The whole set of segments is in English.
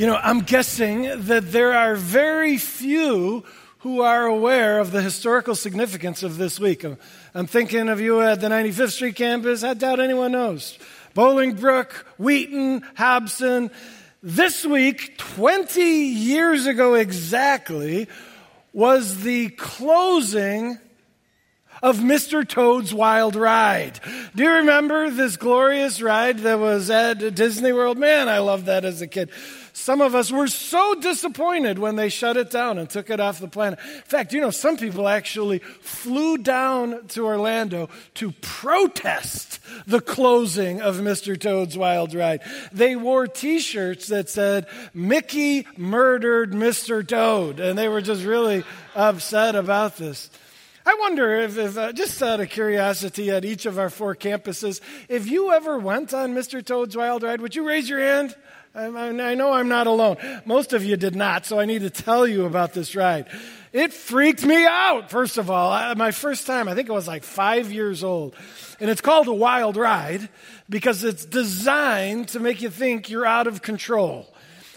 You know, I'm guessing that there are very few who are aware of the historical significance of this week. I'm, I'm thinking of you at the 95th Street campus. I doubt anyone knows. Bolingbrook, Wheaton, Hobson. This week, 20 years ago exactly, was the closing of Mr. Toad's Wild Ride. Do you remember this glorious ride that was at Disney World? Man, I loved that as a kid. Some of us were so disappointed when they shut it down and took it off the planet. In fact, you know, some people actually flew down to Orlando to protest the closing of Mr. Toad's Wild Ride. They wore t shirts that said, Mickey murdered Mr. Toad. And they were just really upset about this. I wonder if, if uh, just out of curiosity, at each of our four campuses, if you ever went on Mr. Toad's Wild Ride, would you raise your hand? I know I'm not alone. Most of you did not, so I need to tell you about this ride. It freaked me out, first of all. My first time, I think I was like five years old. And it's called a wild ride because it's designed to make you think you're out of control.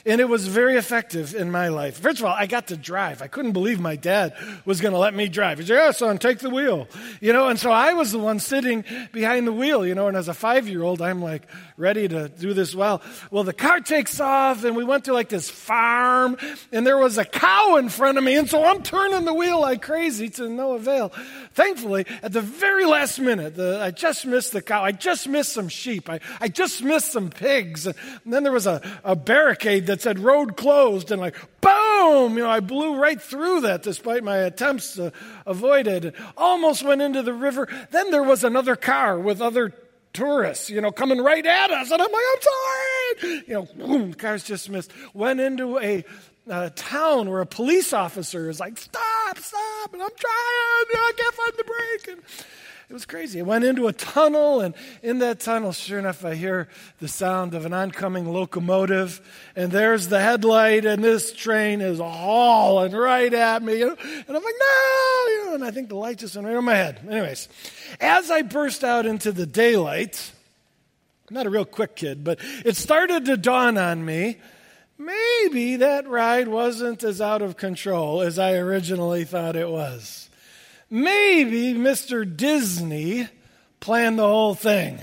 And it was very effective in my life. First of all, I got to drive. I couldn't believe my dad was going to let me drive. He said, Yeah, son, take the wheel. You know, and so I was the one sitting behind the wheel, you know, and as a five year old, I'm like ready to do this well. Well, the car takes off, and we went to like this farm, and there was a cow in front of me, and so I'm turning the wheel like crazy to no avail. Thankfully, at the very last minute, the, I just missed the cow. I just missed some sheep. I, I just missed some pigs. And then there was a, a barricade that said road closed and like boom, you know, I blew right through that despite my attempts to avoid it. Almost went into the river. Then there was another car with other tourists, you know, coming right at us. And I'm like, I'm sorry. You know, boom, cars just missed. Went into a, town where a police officer is like, stop, stop. And I'm trying. You know, I can't find the brake. And it was crazy. I went into a tunnel, and in that tunnel, sure enough, I hear the sound of an oncoming locomotive, and there's the headlight, and this train is hauling right at me. And I'm like, no! And I think the light just went right on my head. Anyways, as I burst out into the daylight, I'm not a real quick kid, but it started to dawn on me maybe that ride wasn't as out of control as I originally thought it was maybe Mr. Disney planned the whole thing.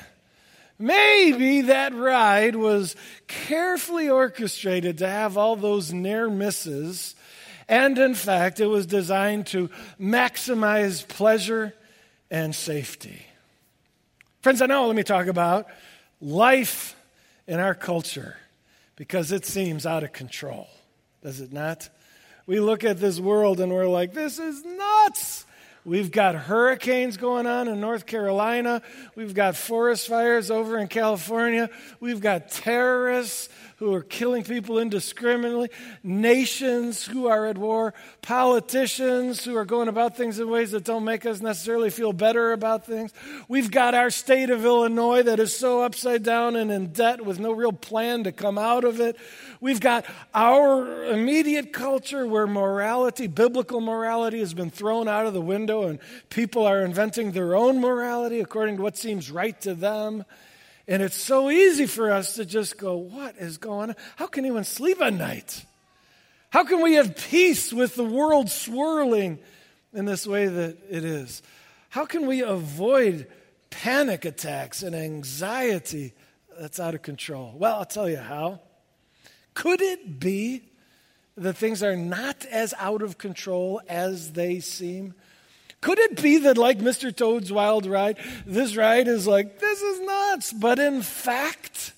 Maybe that ride was carefully orchestrated to have all those near misses. And in fact, it was designed to maximize pleasure and safety. Friends, I know, let me talk about life in our culture because it seems out of control, does it not? We look at this world and we're like, this is nuts. We've got hurricanes going on in North Carolina. We've got forest fires over in California. We've got terrorists who are killing people indiscriminately, nations who are at war, politicians who are going about things in ways that don't make us necessarily feel better about things. We've got our state of Illinois that is so upside down and in debt with no real plan to come out of it. We've got our immediate culture where morality, biblical morality, has been thrown out of the window and people are inventing their own morality according to what seems right to them. And it's so easy for us to just go, What is going on? How can anyone sleep at night? How can we have peace with the world swirling in this way that it is? How can we avoid panic attacks and anxiety that's out of control? Well, I'll tell you how. Could it be that things are not as out of control as they seem? Could it be that, like Mr. Toad's Wild Ride, this ride is like, this is nuts, but in fact,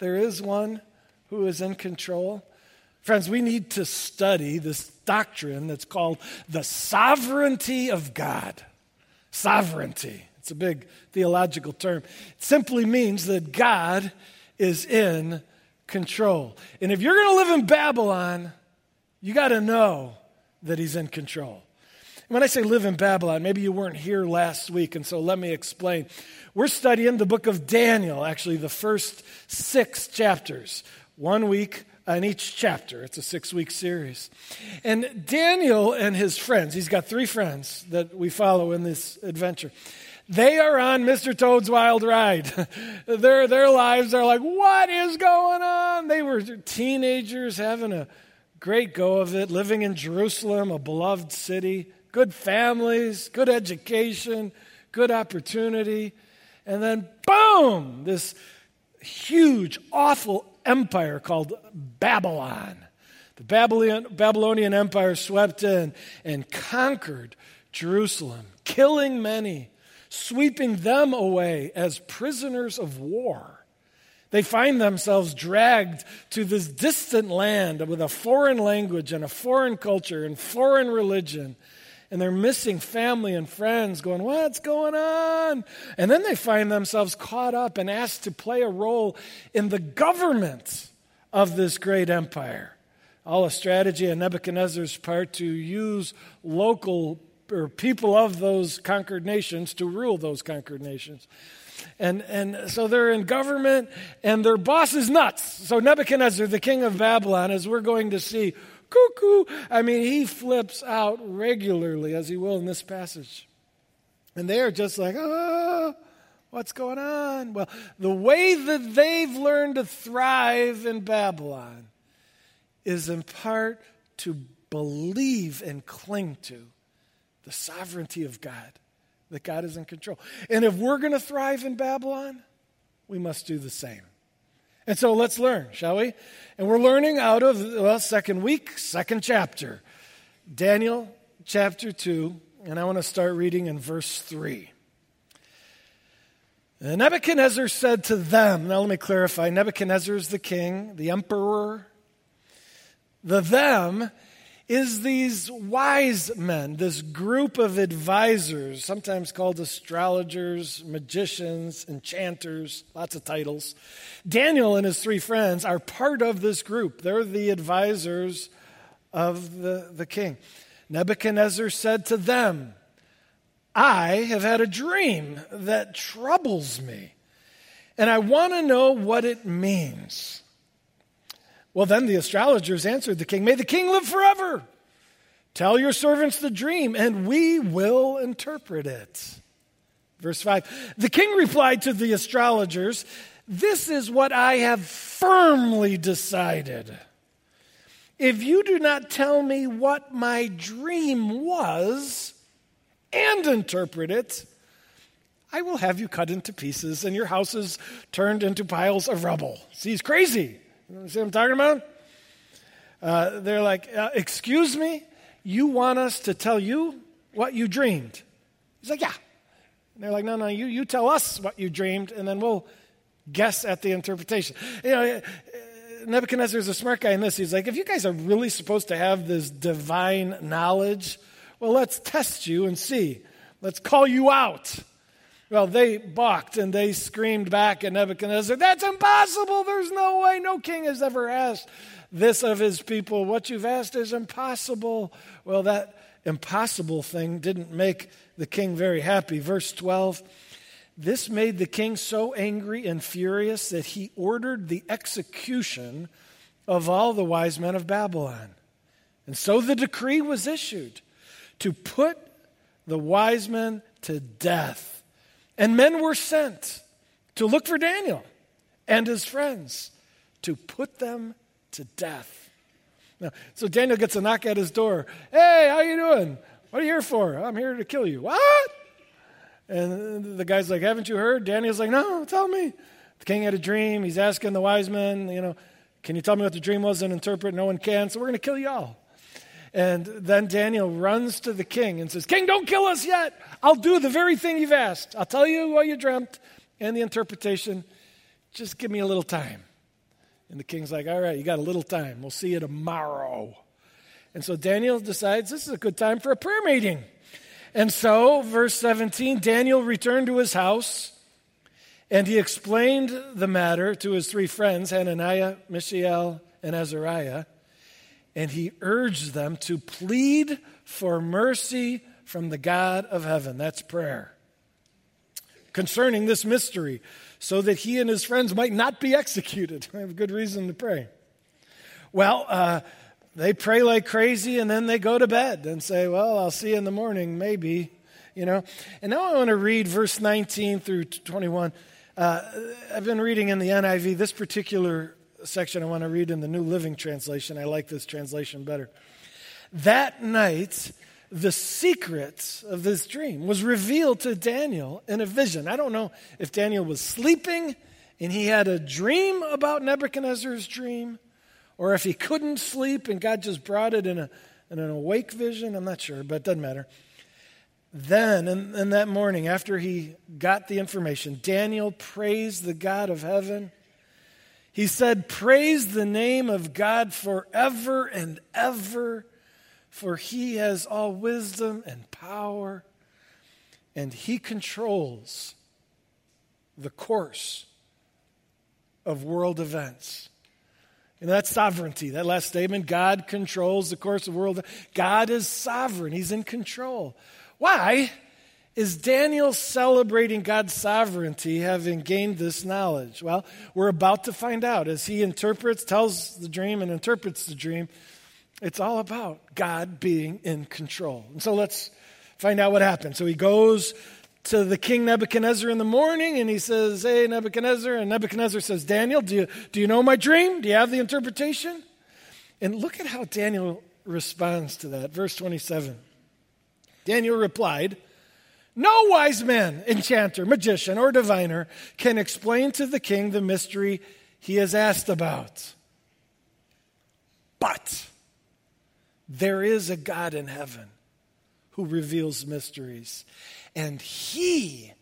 there is one who is in control? Friends, we need to study this doctrine that's called the sovereignty of God. Sovereignty. It's a big theological term. It simply means that God is in control. And if you're going to live in Babylon, you got to know that He's in control. When I say live in Babylon, maybe you weren't here last week, and so let me explain. We're studying the book of Daniel, actually, the first six chapters, one week in each chapter. It's a six week series. And Daniel and his friends, he's got three friends that we follow in this adventure. They are on Mr. Toad's Wild Ride. their, their lives are like, what is going on? They were teenagers having a great go of it, living in Jerusalem, a beloved city, good families, good education, good opportunity. And then, boom, this huge, awful empire called Babylon. The Babylonian Empire swept in and conquered Jerusalem, killing many, sweeping them away as prisoners of war. They find themselves dragged to this distant land with a foreign language and a foreign culture and foreign religion and they're missing family and friends, going, What's going on? And then they find themselves caught up and asked to play a role in the government of this great empire. All a strategy on Nebuchadnezzar's part to use local or people of those conquered nations to rule those conquered nations. And, and so they're in government, and their boss is nuts. So Nebuchadnezzar, the king of Babylon, as we're going to see, cuckoo. I mean, he flips out regularly, as he will in this passage. And they are just like, oh, what's going on? Well, the way that they've learned to thrive in Babylon is in part to believe and cling to the sovereignty of God, that God is in control. And if we're going to thrive in Babylon, we must do the same. And so let's learn, shall we? And we're learning out of, well, second week, second chapter, Daniel chapter 2, and I want to start reading in verse 3. And Nebuchadnezzar said to them, now let me clarify Nebuchadnezzar is the king, the emperor. The them is these wise men, this group of advisors, sometimes called astrologers, magicians, enchanters, lots of titles. Daniel and his three friends are part of this group. They're the advisors of the, the king. Nebuchadnezzar said to them, I have had a dream that troubles me, and I want to know what it means. Well, then the astrologers answered the king, May the king live forever. Tell your servants the dream, and we will interpret it. Verse 5 The king replied to the astrologers, This is what I have firmly decided. If you do not tell me what my dream was and interpret it, I will have you cut into pieces and your houses turned into piles of rubble. See, he's crazy. You see what I'm talking about? Uh, they're like, uh, Excuse me, you want us to tell you what you dreamed? He's like, Yeah. And they're like, No, no, you, you tell us what you dreamed, and then we'll guess at the interpretation. You know, uh, Nebuchadnezzar is a smart guy in this. He's like, If you guys are really supposed to have this divine knowledge, well, let's test you and see. Let's call you out. Well, they balked and they screamed back at Nebuchadnezzar, That's impossible. There's no way. No king has ever asked this of his people. What you've asked is impossible. Well, that impossible thing didn't make the king very happy. Verse 12 This made the king so angry and furious that he ordered the execution of all the wise men of Babylon. And so the decree was issued to put the wise men to death. And men were sent to look for Daniel and his friends to put them to death. Now, so Daniel gets a knock at his door. Hey, how you doing? What are you here for? I'm here to kill you. What? And the guy's like, haven't you heard? Daniel's like, no, tell me. The king had a dream. He's asking the wise men, you know, can you tell me what the dream was and interpret? No one can, so we're going to kill you all. And then Daniel runs to the king and says, King, don't kill us yet. I'll do the very thing you've asked. I'll tell you what you dreamt and the interpretation. Just give me a little time. And the king's like, All right, you got a little time. We'll see you tomorrow. And so Daniel decides this is a good time for a prayer meeting. And so, verse 17 Daniel returned to his house and he explained the matter to his three friends, Hananiah, Mishael, and Azariah and he urged them to plead for mercy from the God of heaven. That's prayer. Concerning this mystery, so that he and his friends might not be executed. I have good reason to pray. Well, uh, they pray like crazy and then they go to bed and say, Well, I'll see you in the morning, maybe. you know? And now I want to read verse 19 through 21. Uh, I've been reading in the NIV. This particular section I want to read in the New Living Translation. I like this translation better. That night, the secret of this dream was revealed to Daniel in a vision. I don't know if Daniel was sleeping and he had a dream about Nebuchadnezzar's dream, or if he couldn't sleep and God just brought it in, a, in an awake vision. I'm not sure, but it doesn't matter. Then, in, in that morning, after he got the information, Daniel praised the God of heaven. He said, Praise the name of God forever and ever for he has all wisdom and power, and he controls the course of world events. And that's sovereignty, that last statement. God controls the course of world. God is sovereign. He's in control. Why is Daniel celebrating God's sovereignty having gained this knowledge? Well, we're about to find out as he interprets, tells the dream, and interprets the dream. It's all about God being in control. And so let's find out what happened. So he goes to the king Nebuchadnezzar in the morning and he says, Hey, Nebuchadnezzar. And Nebuchadnezzar says, Daniel, do you, do you know my dream? Do you have the interpretation? And look at how Daniel responds to that. Verse 27. Daniel replied, No wise man, enchanter, magician, or diviner can explain to the king the mystery he has asked about. But there is a God in heaven who reveals mysteries. And he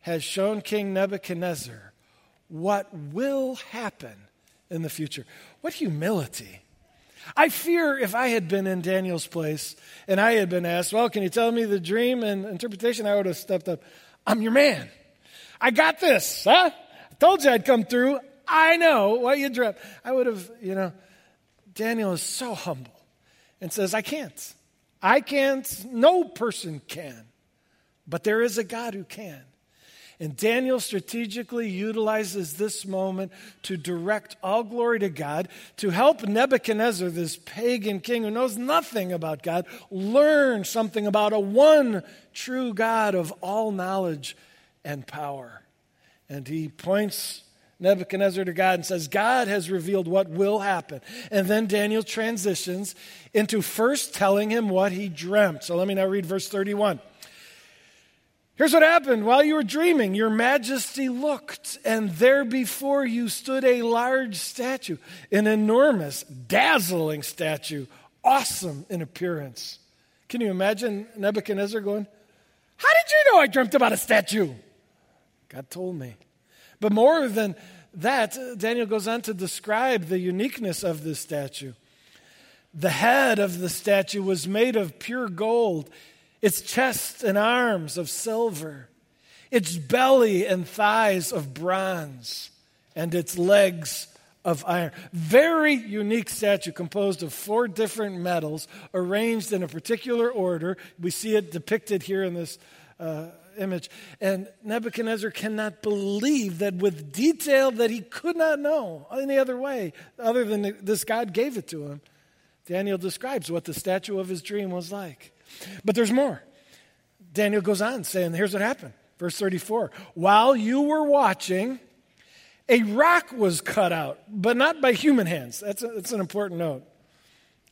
has shown King Nebuchadnezzar what will happen in the future. What humility. I fear if I had been in Daniel's place and I had been asked, Well, can you tell me the dream and interpretation? I would have stepped up. I'm your man. I got this, huh? I told you I'd come through. I know what you dreamt. I would have, you know, Daniel is so humble and says, I can't. I can't. No person can. But there is a God who can. And Daniel strategically utilizes this moment to direct all glory to God, to help Nebuchadnezzar, this pagan king who knows nothing about God, learn something about a one true God of all knowledge and power. And he points Nebuchadnezzar to God and says, God has revealed what will happen. And then Daniel transitions into first telling him what he dreamt. So let me now read verse 31. Here's what happened. While you were dreaming, your majesty looked, and there before you stood a large statue, an enormous, dazzling statue, awesome in appearance. Can you imagine Nebuchadnezzar going, How did you know I dreamt about a statue? God told me. But more than that, Daniel goes on to describe the uniqueness of this statue. The head of the statue was made of pure gold, its chest and arms of silver, its belly and thighs of bronze, and its legs of iron. Very unique statue composed of four different metals arranged in a particular order. We see it depicted here in this. Uh, image. And Nebuchadnezzar cannot believe that with detail that he could not know any other way other than this God gave it to him. Daniel describes what the statue of his dream was like. But there's more. Daniel goes on saying, here's what happened. Verse 34 While you were watching, a rock was cut out, but not by human hands. That's, a, that's an important note.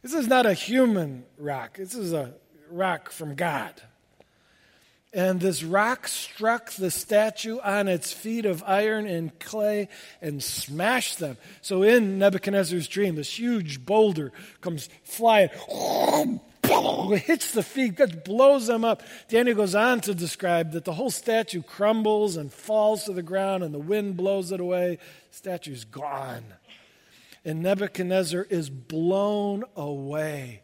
This is not a human rock, this is a rock from God. And this rock struck the statue on its feet of iron and clay and smashed them. So in Nebuchadnezzar's dream, this huge boulder comes flying, hits the feet, just blows them up. Daniel goes on to describe that the whole statue crumbles and falls to the ground, and the wind blows it away. Statue's gone. And Nebuchadnezzar is blown away.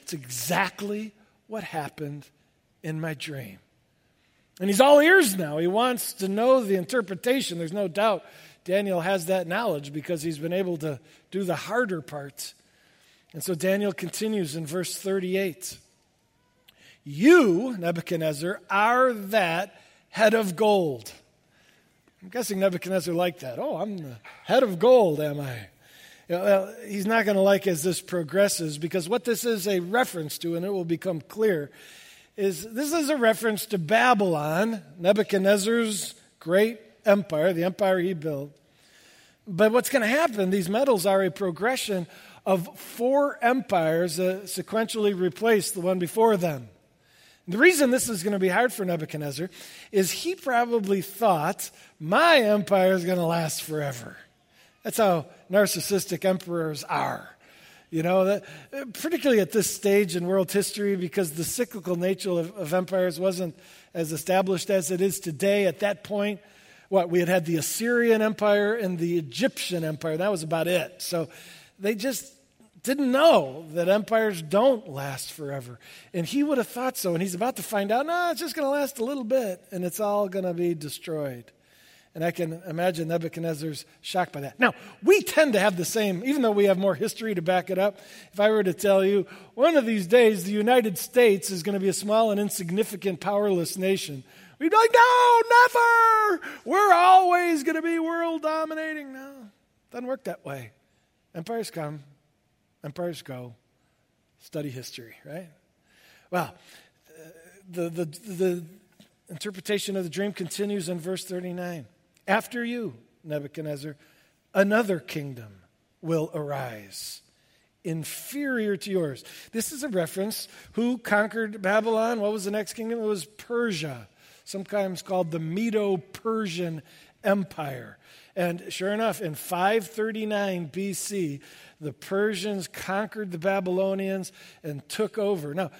It's exactly what happened in my dream. And he's all ears now. He wants to know the interpretation. There's no doubt Daniel has that knowledge because he's been able to do the harder parts. And so Daniel continues in verse 38 You, Nebuchadnezzar, are that head of gold. I'm guessing Nebuchadnezzar liked that. Oh, I'm the head of gold, am I? well, he's not going to like as this progresses because what this is a reference to, and it will become clear, is this is a reference to Babylon, Nebuchadnezzar's great empire, the empire he built. But what's going to happen, these metals are a progression of four empires that sequentially replaced the one before them. The reason this is going to be hard for Nebuchadnezzar is he probably thought, my empire is going to last forever. That's how narcissistic emperors are. You know, that, particularly at this stage in world history, because the cyclical nature of, of empires wasn't as established as it is today. At that point, what we had had the Assyrian Empire and the Egyptian Empire. That was about it. So they just didn't know that empires don't last forever. And he would have thought so. And he's about to find out, no, it's just going to last a little bit and it's all going to be destroyed. And I can imagine Nebuchadnezzar's shocked by that. Now, we tend to have the same, even though we have more history to back it up. If I were to tell you, one of these days, the United States is going to be a small and insignificant, powerless nation, we'd be like, no, never! We're always going to be world dominating. No, doesn't work that way. Empires come, empires go. Study history, right? Well, the, the, the interpretation of the dream continues in verse 39. After you, Nebuchadnezzar, another kingdom will arise inferior to yours. This is a reference. Who conquered Babylon? What was the next kingdom? It was Persia, sometimes called the Medo Persian Empire. And sure enough, in 539 BC, the Persians conquered the Babylonians and took over. Now,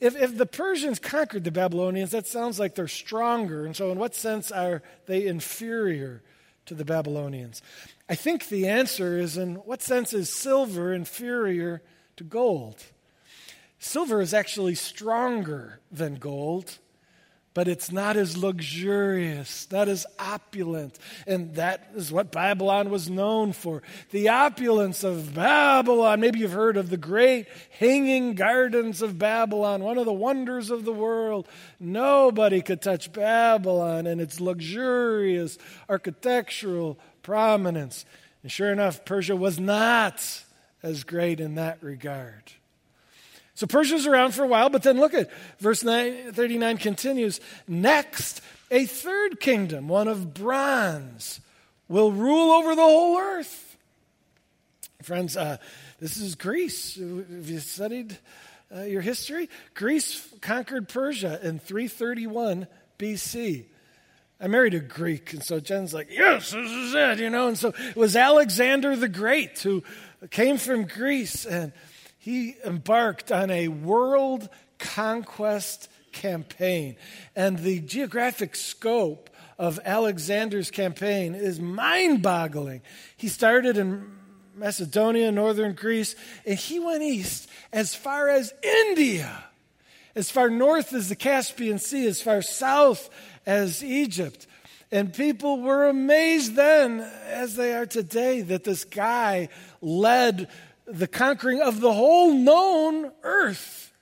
if, if the Persians conquered the Babylonians, that sounds like they're stronger. And so, in what sense are they inferior to the Babylonians? I think the answer is in what sense is silver inferior to gold? Silver is actually stronger than gold but it's not as luxurious, not as opulent. And that is what Babylon was known for. The opulence of Babylon. Maybe you've heard of the great hanging gardens of Babylon, one of the wonders of the world. Nobody could touch Babylon and its luxurious architectural prominence. And sure enough, Persia was not as great in that regard. So Persia's around for a while, but then look at verse 39 continues. Next, a third kingdom, one of bronze, will rule over the whole earth. Friends, uh, this is Greece. Have you studied uh, your history? Greece conquered Persia in 331 BC. I married a Greek, and so Jen's like, yes, this is it, you know. And so it was Alexander the Great who came from Greece and he embarked on a world conquest campaign. And the geographic scope of Alexander's campaign is mind boggling. He started in Macedonia, northern Greece, and he went east as far as India, as far north as the Caspian Sea, as far south as Egypt. And people were amazed then, as they are today, that this guy led the conquering of the whole known earth.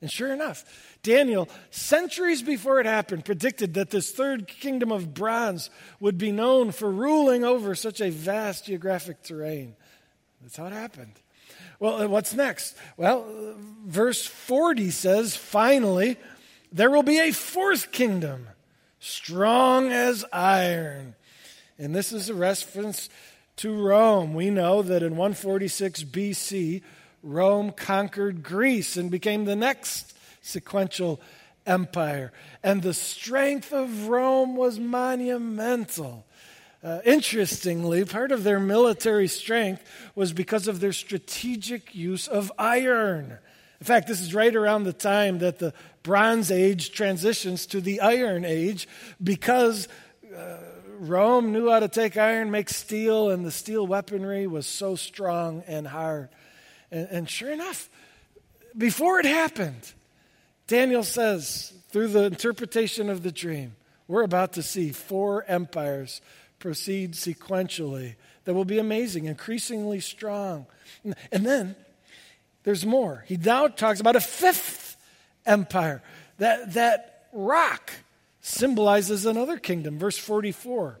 And sure enough, Daniel, centuries before it happened, predicted that this third kingdom of bronze would be known for ruling over such a vast geographic terrain. That's how it happened. Well, uh, what's next? Well, verse 40 says, finally, there will be a fourth kingdom, strong as iron. And this is a reference to Rome. We know that in 146 BC, Rome conquered Greece and became the next sequential empire. And the strength of Rome was monumental. Uh, interestingly, part of their military strength was because of their strategic use of iron. In fact, this is right around the time that the Bronze Age transitions to the Iron Age because uh, Rome knew how to take iron, make steel, and the steel weaponry was so strong and hard. And, and sure enough, before it happened, Daniel says, through the interpretation of the dream, we're about to see four empires proceed sequentially that will be amazing, increasingly strong. And then there's more. He now talks about a fifth empire, that, that rock symbolizes another kingdom. Verse 44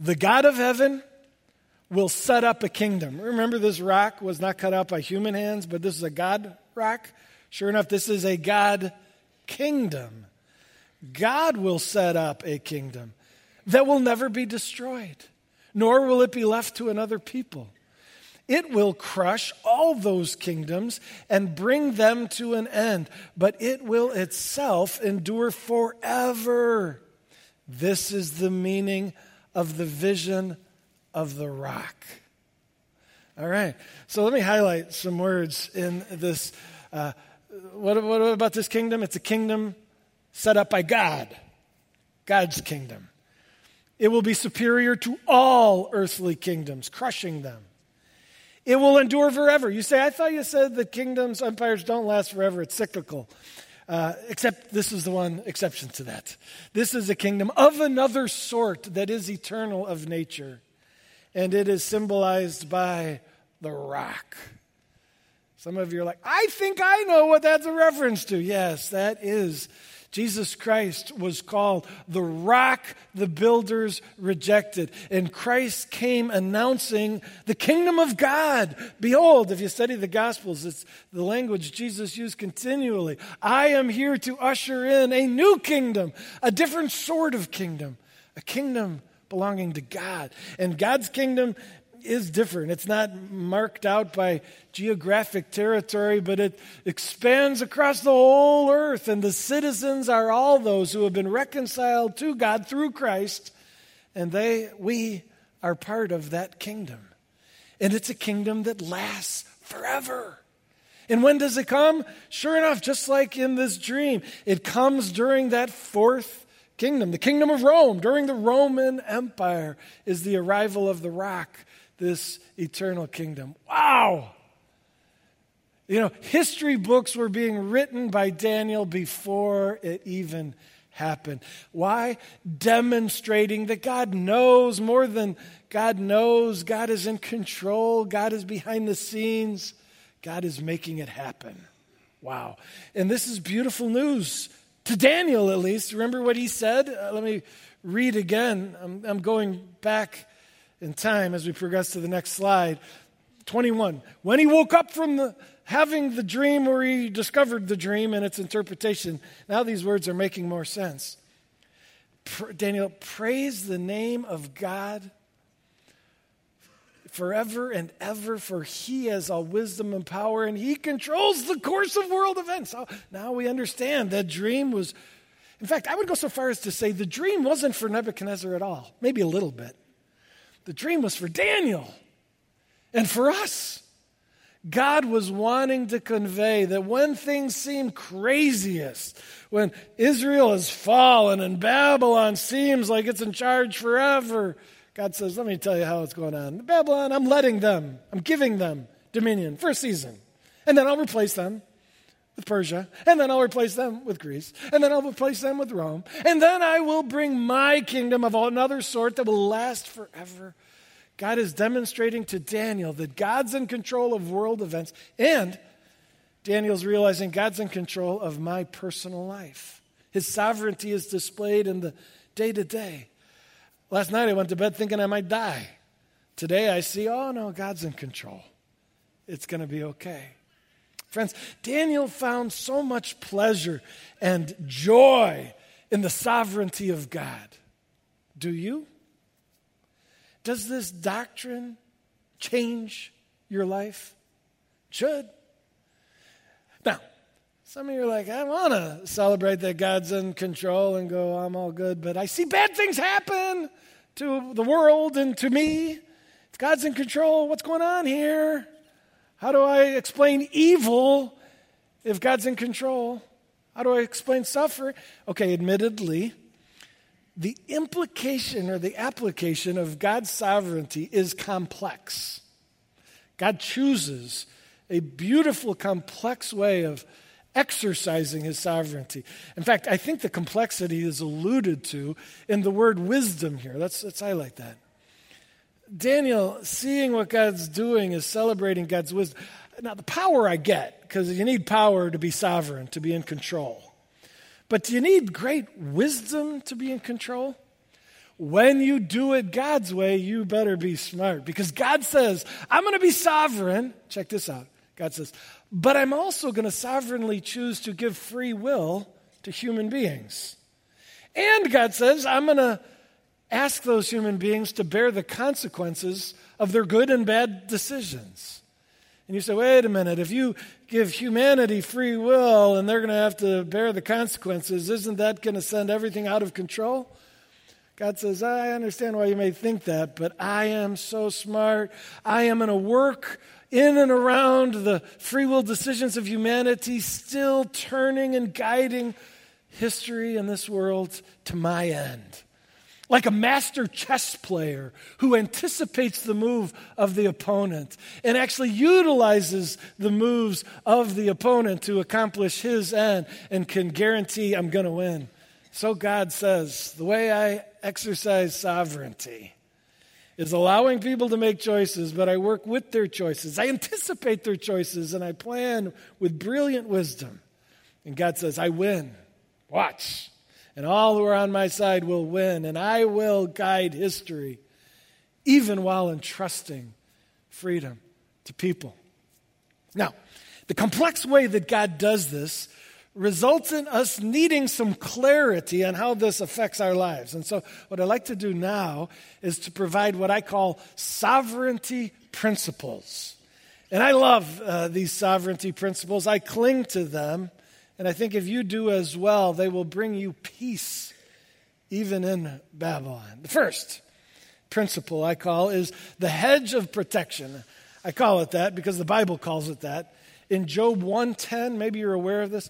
The God of heaven will set up a kingdom. Remember, this rock was not cut out by human hands, but this is a God rock. Sure enough, this is a God kingdom. God will set up a kingdom that will never be destroyed, nor will it be left to another people. It will crush all those kingdoms and bring them to an end, but it will itself endure forever. This is the meaning of the vision of the rock. All right, so let me highlight some words in this. Uh, what, what about this kingdom? It's a kingdom set up by God, God's kingdom. It will be superior to all earthly kingdoms, crushing them. It will endure forever. You say, I thought you said that kingdoms, empires don't last forever. It's cyclical. Uh, except this is the one exception to that. This is a kingdom of another sort that is eternal of nature. And it is symbolized by the rock. Some of you are like, I think I know what that's a reference to. Yes, that is Jesus Christ was called the rock the builders rejected. And Christ came announcing the kingdom of God. Behold, if you study the Gospels, it's the language Jesus used continually. I am here to usher in a new kingdom, a different sort of kingdom, a kingdom belonging to God. And God's kingdom is different. It's not marked out by geographic territory, but it expands across the whole earth. And the citizens are all those who have been reconciled to God through Christ. And they, we are part of that kingdom. And it's a kingdom that lasts forever. And when does it come? Sure enough, just like in this dream, it comes during that fourth kingdom, the kingdom of Rome. During the Roman Empire is the arrival of the rock this eternal kingdom. Wow! You know, history books were being written by Daniel before it even happened. Why? Demonstrating that God knows more than God knows. God is in control, God is behind the scenes, God is making it happen. Wow. And this is beautiful news to Daniel, at least. Remember what he said? Uh, let me read again. I'm, I'm going back in time as we progress to the next slide. 21. When he woke up from the, having the dream where he discovered the dream and its interpretation, now these words are making more sense. Daniel, praise the name of God forever and ever, for he has all wisdom and power and he controls the course of world events. Now we understand that dream was, in fact, I would go so far as to say the dream wasn't for Nebuchadnezzar at all, maybe a little bit. The dream was for Daniel and for us. God was wanting to convey that when things seem craziest, when Israel has fallen and Babylon seems like it's in charge forever, God says, Let me tell you how it's going on. Babylon, I'm letting them, I'm giving them dominion for a season. And then I'll replace them with Persia, and then I'll replace them with Greece, and then I'll replace them with Rome, and then I will bring my kingdom of another sort that will last forever. God is demonstrating to Daniel that God's in control of world events, and Daniel's realizing God's in control of my personal life. His sovereignty is displayed in the day to day. Last night I went to bed thinking I might die. Today I see, oh no, God's in control. It's going to be okay. Friends, Daniel found so much pleasure and joy in the sovereignty of God. Do you? Does this doctrine change your life? should. Now, some of you are like, I want to celebrate that God's in control and go, I'm all good, but I see bad things happen to the world and to me. If God's in control, what's going on here? How do I explain evil if God's in control? How do I explain suffering? Okay, admittedly, the implication or the application of God's sovereignty is complex. God chooses a beautiful, complex way of exercising his sovereignty. In fact, I think the complexity is alluded to in the word wisdom here. Let's, let's highlight that. Daniel, seeing what God's doing, is celebrating God's wisdom. Now, the power I get, because you need power to be sovereign, to be in control. But do you need great wisdom to be in control? When you do it God's way, you better be smart because God says, I'm going to be sovereign. Check this out God says. But I'm also going to sovereignly choose to give free will to human beings. And God says, I'm going to ask those human beings to bear the consequences of their good and bad decisions. And you say, wait a minute, if you give humanity free will and they're going to have to bear the consequences, isn't that going to send everything out of control? God says, I understand why you may think that, but I am so smart. I am going to work in and around the free will decisions of humanity, still turning and guiding history in this world to my end like a master chess player who anticipates the move of the opponent and actually utilizes the moves of the opponent to accomplish his end and can guarantee I'm going to win. So God says, the way I exercise sovereignty is allowing people to make choices, but I work with their choices. I anticipate their choices and I plan with brilliant wisdom. And God says, I win. Watch and all who are on my side will win, and I will guide history, even while entrusting freedom to people. Now, the complex way that God does this results in us needing some clarity on how this affects our lives. And so, what I'd like to do now is to provide what I call sovereignty principles. And I love uh, these sovereignty principles, I cling to them and I think if you do as well, they will bring you peace even in Babylon. The first principle I call is the hedge of protection. I call it that because the Bible calls it that. In Job 110, maybe you're aware of this.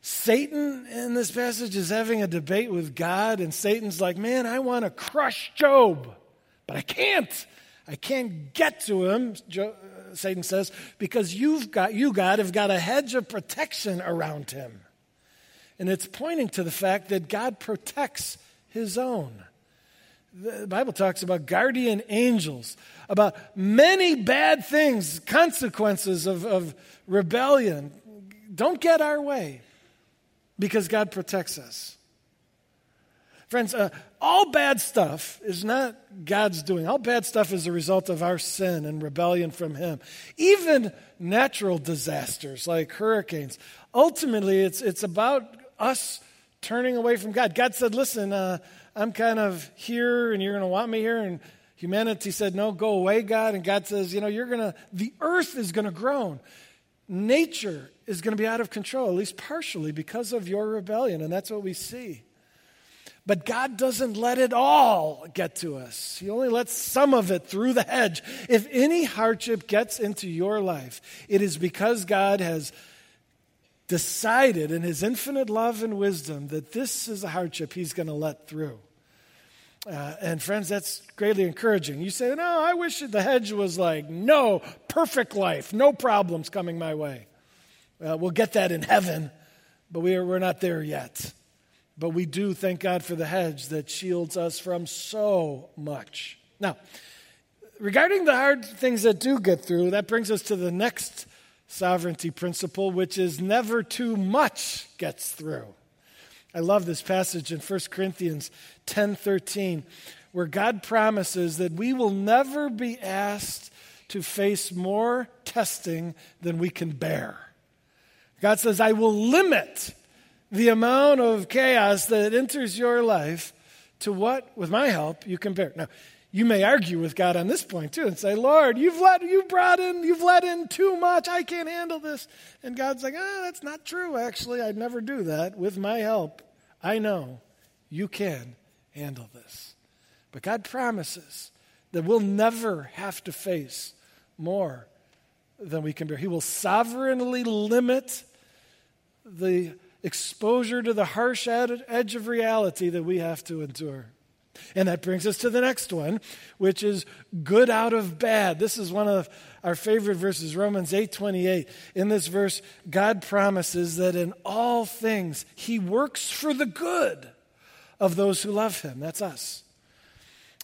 Satan in this passage is having a debate with God, and Satan's like, Man, I want to crush Job, but I can't. I can't get to him. Satan says, because you've got, you, God, have got a hedge of protection around him. And it's pointing to the fact that God protects his own. The Bible talks about guardian angels, about many bad things, consequences of, of rebellion. Don't get our way because God protects us. Friends, uh, all bad stuff is not God's doing. All bad stuff is a result of our sin and rebellion from Him. Even natural disasters like hurricanes, ultimately, it's, it's about us turning away from God. God said, Listen, uh, I'm kind of here and you're going to want me here. And humanity said, No, go away, God. And God says, You know, you're going to, the earth is going to groan. Nature is going to be out of control, at least partially, because of your rebellion. And that's what we see. But God doesn't let it all get to us. He only lets some of it through the hedge. If any hardship gets into your life, it is because God has decided in his infinite love and wisdom that this is a hardship he's going to let through. Uh, and friends, that's greatly encouraging. You say, No, I wish the hedge was like, no, perfect life, no problems coming my way. Uh, we'll get that in heaven, but we are, we're not there yet. But we do thank God for the hedge that shields us from so much. Now, regarding the hard things that do get through, that brings us to the next sovereignty principle, which is never too much gets through. I love this passage in 1 Corinthians 10:13 where God promises that we will never be asked to face more testing than we can bear. God says, I will limit the amount of chaos that enters your life to what, with my help, you bear. Now, you may argue with God on this point too and say, Lord, you've let you brought in, you've let in too much. I can't handle this. And God's like, ah, that's not true, actually. I'd never do that. With my help, I know you can handle this. But God promises that we'll never have to face more than we can bear. He will sovereignly limit the exposure to the harsh edge of reality that we have to endure. And that brings us to the next one, which is good out of bad. This is one of our favorite verses, Romans 8:28. In this verse, God promises that in all things he works for the good of those who love him. That's us.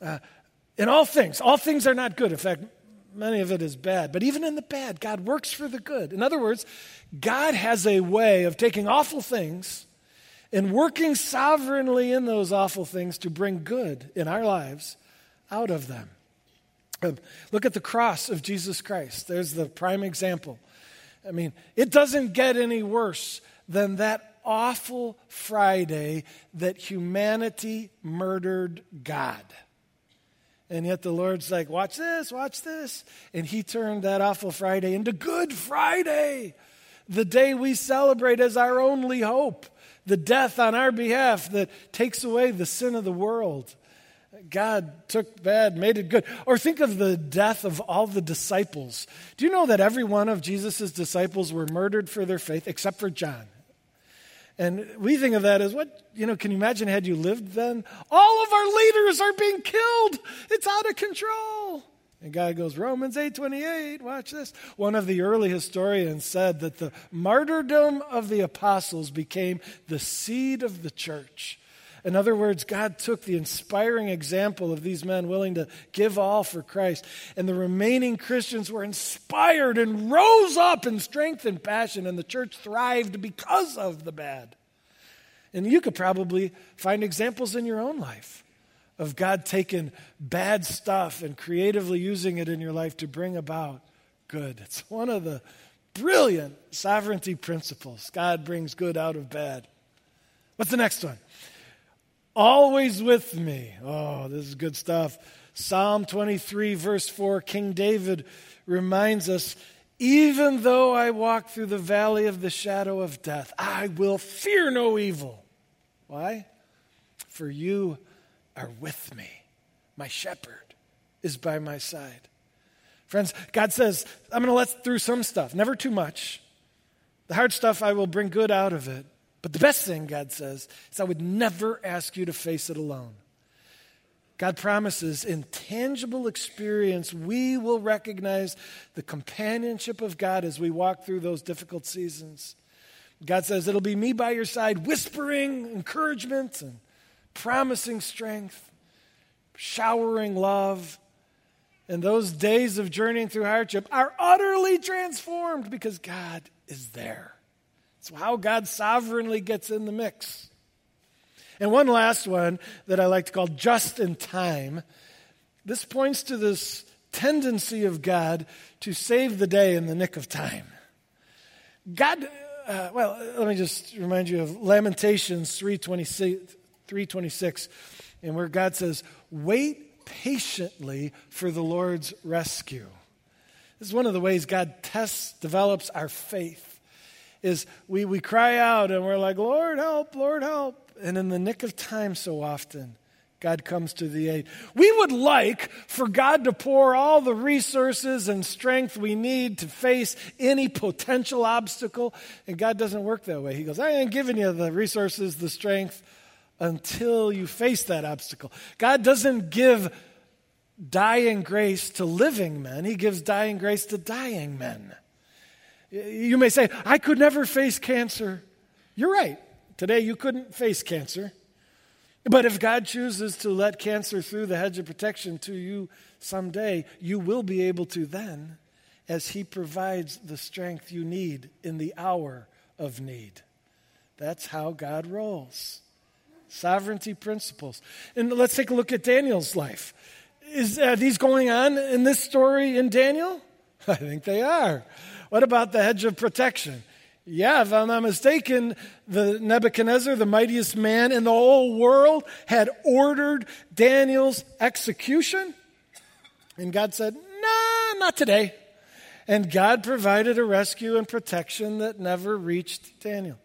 Uh, in all things, all things are not good. In fact, many of it is bad. But even in the bad, God works for the good. In other words, God has a way of taking awful things and working sovereignly in those awful things to bring good in our lives out of them. Um, look at the cross of Jesus Christ. There's the prime example. I mean, it doesn't get any worse than that awful Friday that humanity murdered God. And yet the Lord's like, watch this, watch this. And He turned that awful Friday into Good Friday, the day we celebrate as our only hope, the death on our behalf that takes away the sin of the world. God took bad, made it good. Or think of the death of all the disciples. Do you know that every one of Jesus' disciples were murdered for their faith except for John? And we think of that as what, you know, can you imagine had you lived then? All of our leaders are being killed. It's out of control. And God goes, Romans 8:28, watch this. One of the early historians said that the martyrdom of the apostles became the seed of the church. In other words, God took the inspiring example of these men willing to give all for Christ, and the remaining Christians were inspired and rose up in strength and passion, and the church thrived because of the bad. And you could probably find examples in your own life of God taking bad stuff and creatively using it in your life to bring about good. It's one of the brilliant sovereignty principles. God brings good out of bad. What's the next one? Always with me. Oh, this is good stuff. Psalm 23, verse 4, King David reminds us even though I walk through the valley of the shadow of death, I will fear no evil. Why? For you are with me. My shepherd is by my side. Friends, God says, I'm going to let through some stuff, never too much. The hard stuff, I will bring good out of it. But the best thing, God says, is I would never ask you to face it alone. God promises in tangible experience, we will recognize the companionship of God as we walk through those difficult seasons. God says, It'll be me by your side, whispering encouragement and promising strength, showering love. And those days of journeying through hardship are utterly transformed because God is there. It's how God sovereignly gets in the mix. And one last one that I like to call just in time. This points to this tendency of God to save the day in the nick of time. God, uh, well, let me just remind you of Lamentations 326, 326, and where God says, Wait patiently for the Lord's rescue. This is one of the ways God tests, develops our faith is we, we cry out and we're like, Lord, help, Lord, help. And in the nick of time, so often, God comes to the aid. We would like for God to pour all the resources and strength we need to face any potential obstacle. And God doesn't work that way. He goes, I ain't giving you the resources, the strength until you face that obstacle. God doesn't give dying grace to living men, He gives dying grace to dying men. You may say, I could never face cancer. You're right. Today you couldn't face cancer. But if God chooses to let cancer through the hedge of protection to you someday, you will be able to then, as He provides the strength you need in the hour of need. That's how God rolls. Sovereignty principles. And let's take a look at Daniel's life. Is uh, these going on in this story in Daniel? I think they are. What about the hedge of protection? Yeah, if I'm not mistaken, the Nebuchadnezzar, the mightiest man in the whole world, had ordered Daniel's execution. And God said, Nah, not today. And God provided a rescue and protection that never reached Daniel.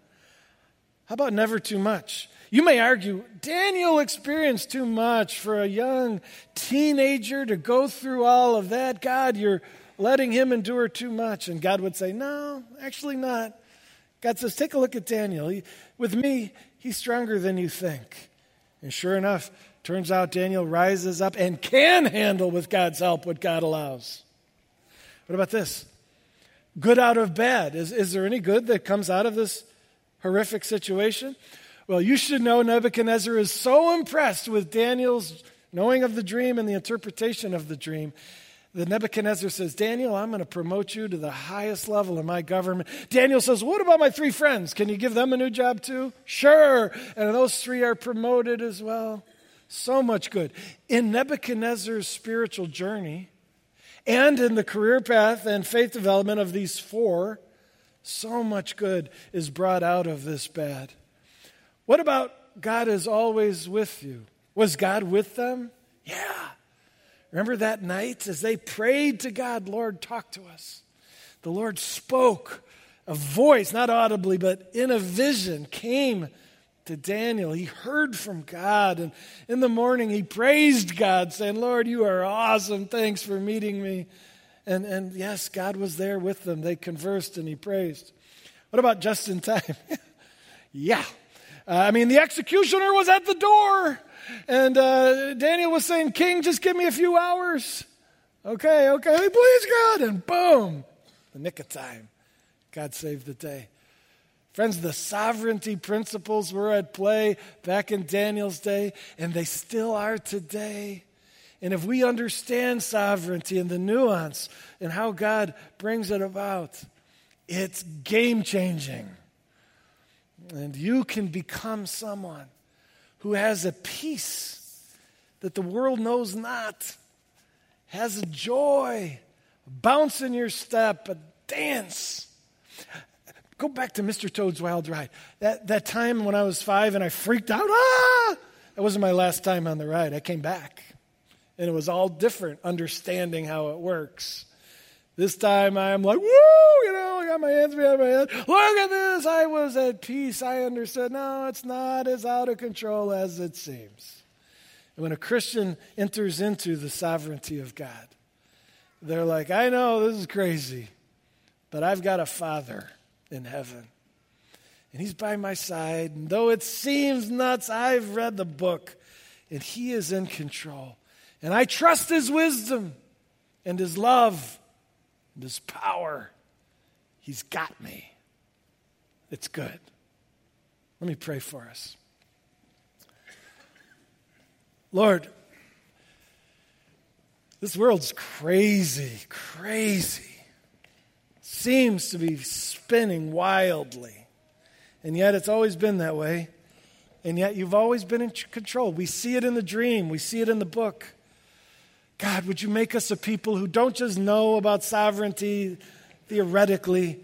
How about never too much? You may argue, Daniel experienced too much for a young teenager to go through all of that. God, you're letting him endure too much. And God would say, No, actually not. God says, Take a look at Daniel. He, with me, he's stronger than you think. And sure enough, turns out Daniel rises up and can handle, with God's help, what God allows. What about this? Good out of bad. Is, is there any good that comes out of this horrific situation? Well, you should know Nebuchadnezzar is so impressed with Daniel's knowing of the dream and the interpretation of the dream the Nebuchadnezzar says, Daniel, I'm going to promote you to the highest level in my government. Daniel says, What about my three friends? Can you give them a new job too? Sure. And those three are promoted as well. So much good. In Nebuchadnezzar's spiritual journey, And in the career path and faith development of these four, so much good is brought out of this bad. What about God is always with you? Was God with them? Yeah. Remember that night as they prayed to God, Lord, talk to us. The Lord spoke. A voice, not audibly, but in a vision, came to Daniel. He heard from God. And in the morning, he praised God, saying, Lord, you are awesome. Thanks for meeting me. And, and yes, God was there with them. They conversed and he praised. What about just in time? yeah. Uh, I mean, the executioner was at the door. And uh, Daniel was saying, King, just give me a few hours. Okay, okay, please, God. And boom, the nick of time. God saved the day. Friends, the sovereignty principles were at play back in Daniel's day, and they still are today. And if we understand sovereignty and the nuance and how God brings it about, it's game changing. And you can become someone who has a peace that the world knows not, has a joy, a bounce in your step, a dance. Go back to Mr. Toad's Wild Ride. That, that time when I was five and I freaked out, ah! That wasn't my last time on the ride. I came back. And it was all different, understanding how it works. This time I'm like, woo, you know, I got my hands behind my head. Look at this. I was at peace. I understood. No, it's not as out of control as it seems. And when a Christian enters into the sovereignty of God, they're like, I know this is crazy, but I've got a father in heaven. And he's by my side. And though it seems nuts, I've read the book, and he is in control. And I trust his wisdom and his love and his power. He's got me. It's good. Let me pray for us. Lord, this world's crazy, crazy seems to be spinning wildly. And yet it's always been that way. And yet you've always been in control. We see it in the dream, we see it in the book. God, would you make us a people who don't just know about sovereignty theoretically,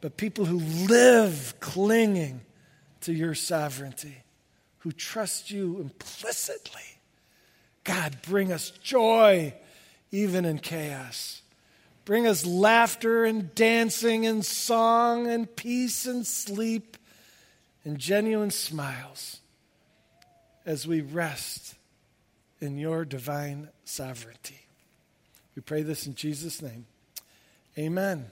but people who live clinging to your sovereignty, who trust you implicitly. God, bring us joy even in chaos. Bring us laughter and dancing and song and peace and sleep and genuine smiles as we rest in your divine sovereignty. We pray this in Jesus' name. Amen.